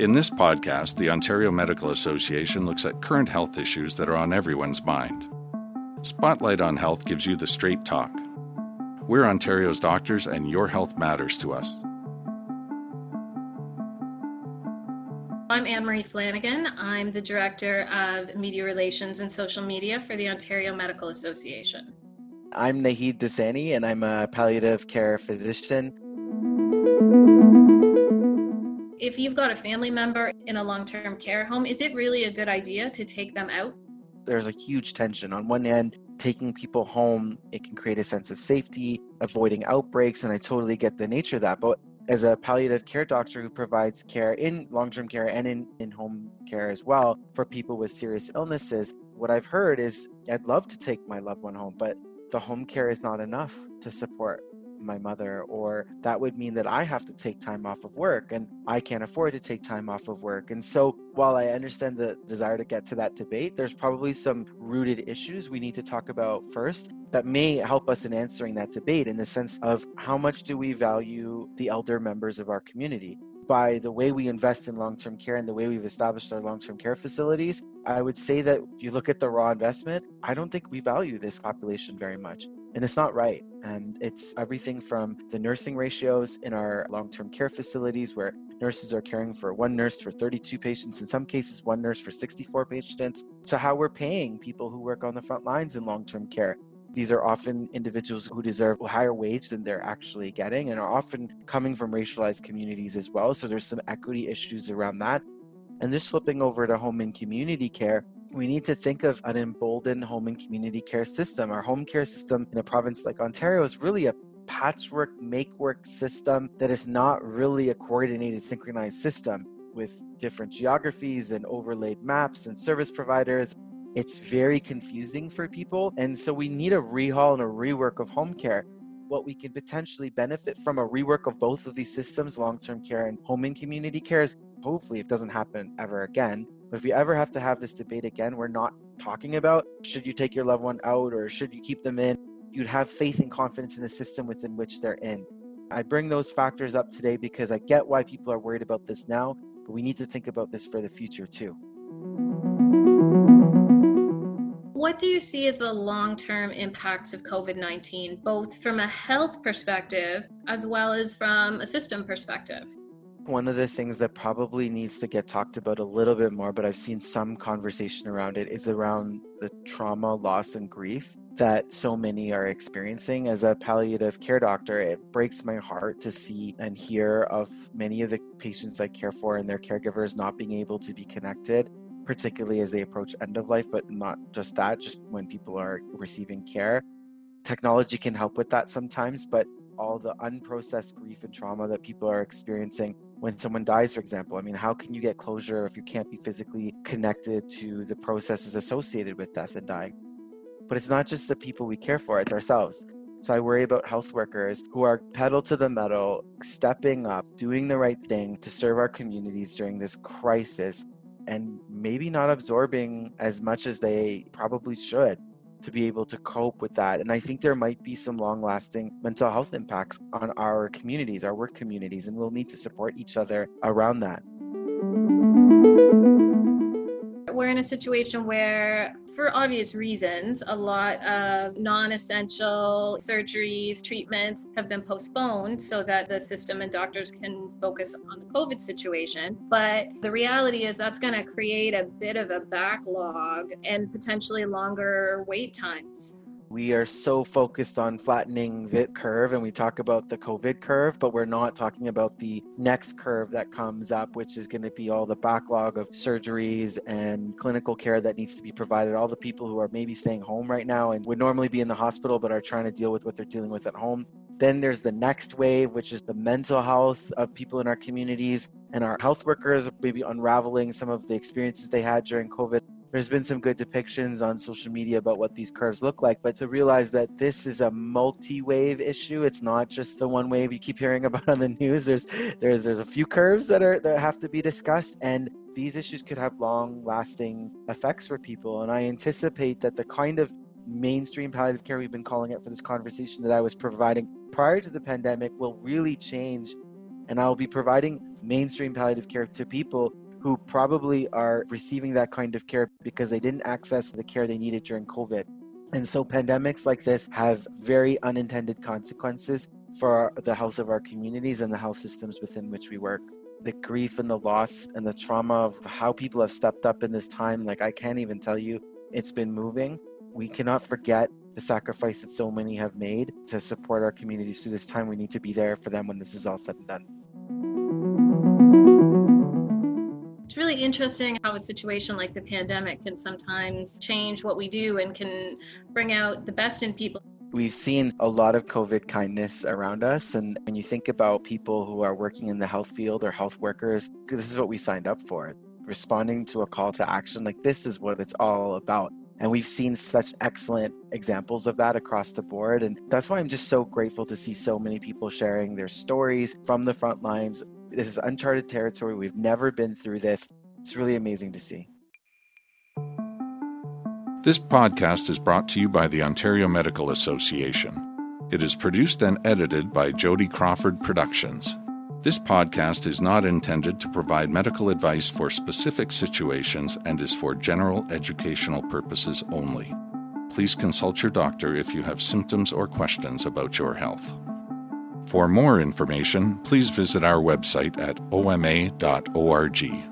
In this podcast, the Ontario Medical Association looks at current health issues that are on everyone's mind. Spotlight on Health gives you the straight talk. We're Ontario's doctors, and your health matters to us. I'm Anne Marie Flanagan. I'm the Director of Media Relations and Social Media for the Ontario Medical Association. I'm Naheed Dosani, and I'm a palliative care physician if you've got a family member in a long term care home, is it really a good idea to take them out? There's a huge tension. On one end, taking people home, it can create a sense of safety, avoiding outbreaks, and I totally get the nature of that. But as a palliative care doctor who provides care in long term care and in, in home care as well for people with serious illnesses, what I've heard is I'd love to take my loved one home, but the home care is not enough to support my mother, or that would mean that I have to take time off of work and I can't afford to take time off of work. And so, while I understand the desire to get to that debate, there's probably some rooted issues we need to talk about first that may help us in answering that debate in the sense of how much do we value the elder members of our community? by the way we invest in long term care and the way we've established our long term care facilities, I would say that if you look at the raw investment, I don't think we value this population very much. And it's not right. And it's everything from the nursing ratios in our long term care facilities where nurses are caring for one nurse for 32 patients, in some cases, one nurse for 64 patients, to how we're paying people who work on the front lines in long term care. These are often individuals who deserve a higher wage than they're actually getting and are often coming from racialized communities as well. So there's some equity issues around that. And just flipping over to home and community care, we need to think of an emboldened home and community care system. Our home care system in a province like Ontario is really a patchwork, make work system that is not really a coordinated, synchronized system with different geographies and overlaid maps and service providers. It's very confusing for people. And so we need a rehaul and a rework of home care. What we can potentially benefit from a rework of both of these systems, long term care and home and community care, is hopefully it doesn't happen ever again but if we ever have to have this debate again, we're not talking about should you take your loved one out or should you keep them in. You'd have faith and confidence in the system within which they're in. I bring those factors up today because I get why people are worried about this now, but we need to think about this for the future too. What do you see as the long term impacts of COVID 19, both from a health perspective as well as from a system perspective? One of the things that probably needs to get talked about a little bit more, but I've seen some conversation around it, is around the trauma, loss, and grief that so many are experiencing. As a palliative care doctor, it breaks my heart to see and hear of many of the patients I care for and their caregivers not being able to be connected, particularly as they approach end of life, but not just that, just when people are receiving care. Technology can help with that sometimes, but all the unprocessed grief and trauma that people are experiencing when someone dies, for example. I mean, how can you get closure if you can't be physically connected to the processes associated with death and dying? But it's not just the people we care for, it's ourselves. So I worry about health workers who are pedal to the metal, stepping up, doing the right thing to serve our communities during this crisis, and maybe not absorbing as much as they probably should to be able to cope with that. And I think there might be some long lasting mental health impacts on our communities, our work communities, and we'll need to support each other around that. We're in a situation where for obvious reasons, a lot of non essential surgeries, treatments have been postponed so that the system and doctors can focus on the COVID situation. But the reality is that's going to create a bit of a backlog and potentially longer wait times we are so focused on flattening the curve and we talk about the COVID curve, but we're not talking about the next curve that comes up, which is going to be all the backlog of surgeries and clinical care that needs to be provided. All the people who are maybe staying home right now and would normally be in the hospital but are trying to deal with what they're dealing with at home. Then there's the next wave, which is the mental health of people in our communities and our health workers, maybe unraveling some of the experiences they had during COVID there's been some good depictions on social media about what these curves look like, but to realize that this is a multi-wave issue, it's not just the one wave you keep hearing about on the news. There's there's there's a few curves that are that have to be discussed, and these issues could have long-lasting effects for people. And I anticipate that the kind of mainstream palliative care we've been calling it for this conversation that I was providing prior to the pandemic will really change And I'll be providing mainstream palliative care to people who probably are receiving that kind of care because they didn't access the care they needed during COVID. And so pandemics like this have very unintended consequences for the health of our communities and the health systems within which we work. The grief and the loss and the trauma of how people have stepped up in this time, like I can't even tell you, it's been moving. We cannot forget the sacrifice that so many have made to support our communities through this time. We need to be there for them when this is all said and done. It's really interesting how a situation like the pandemic can sometimes change what we do and can bring out the best in people. We've seen a lot of COVID kindness around us. And when you think about people who are working in the health field or health workers, this is what we signed up for. Responding to a call to action, like this is what it's all about. And we've seen such excellent examples of that across the board. And that's why I'm just so grateful to see so many people sharing their stories from the front lines. This is uncharted territory. We've never been through this. It's really amazing to see. This podcast is brought to you by the Ontario Medical Association. It is produced and edited by Jody Crawford Productions. This podcast is not intended to provide medical advice for specific situations and is for general educational purposes only. Please consult your doctor if you have symptoms or questions about your health. For more information, please visit our website at oma.org.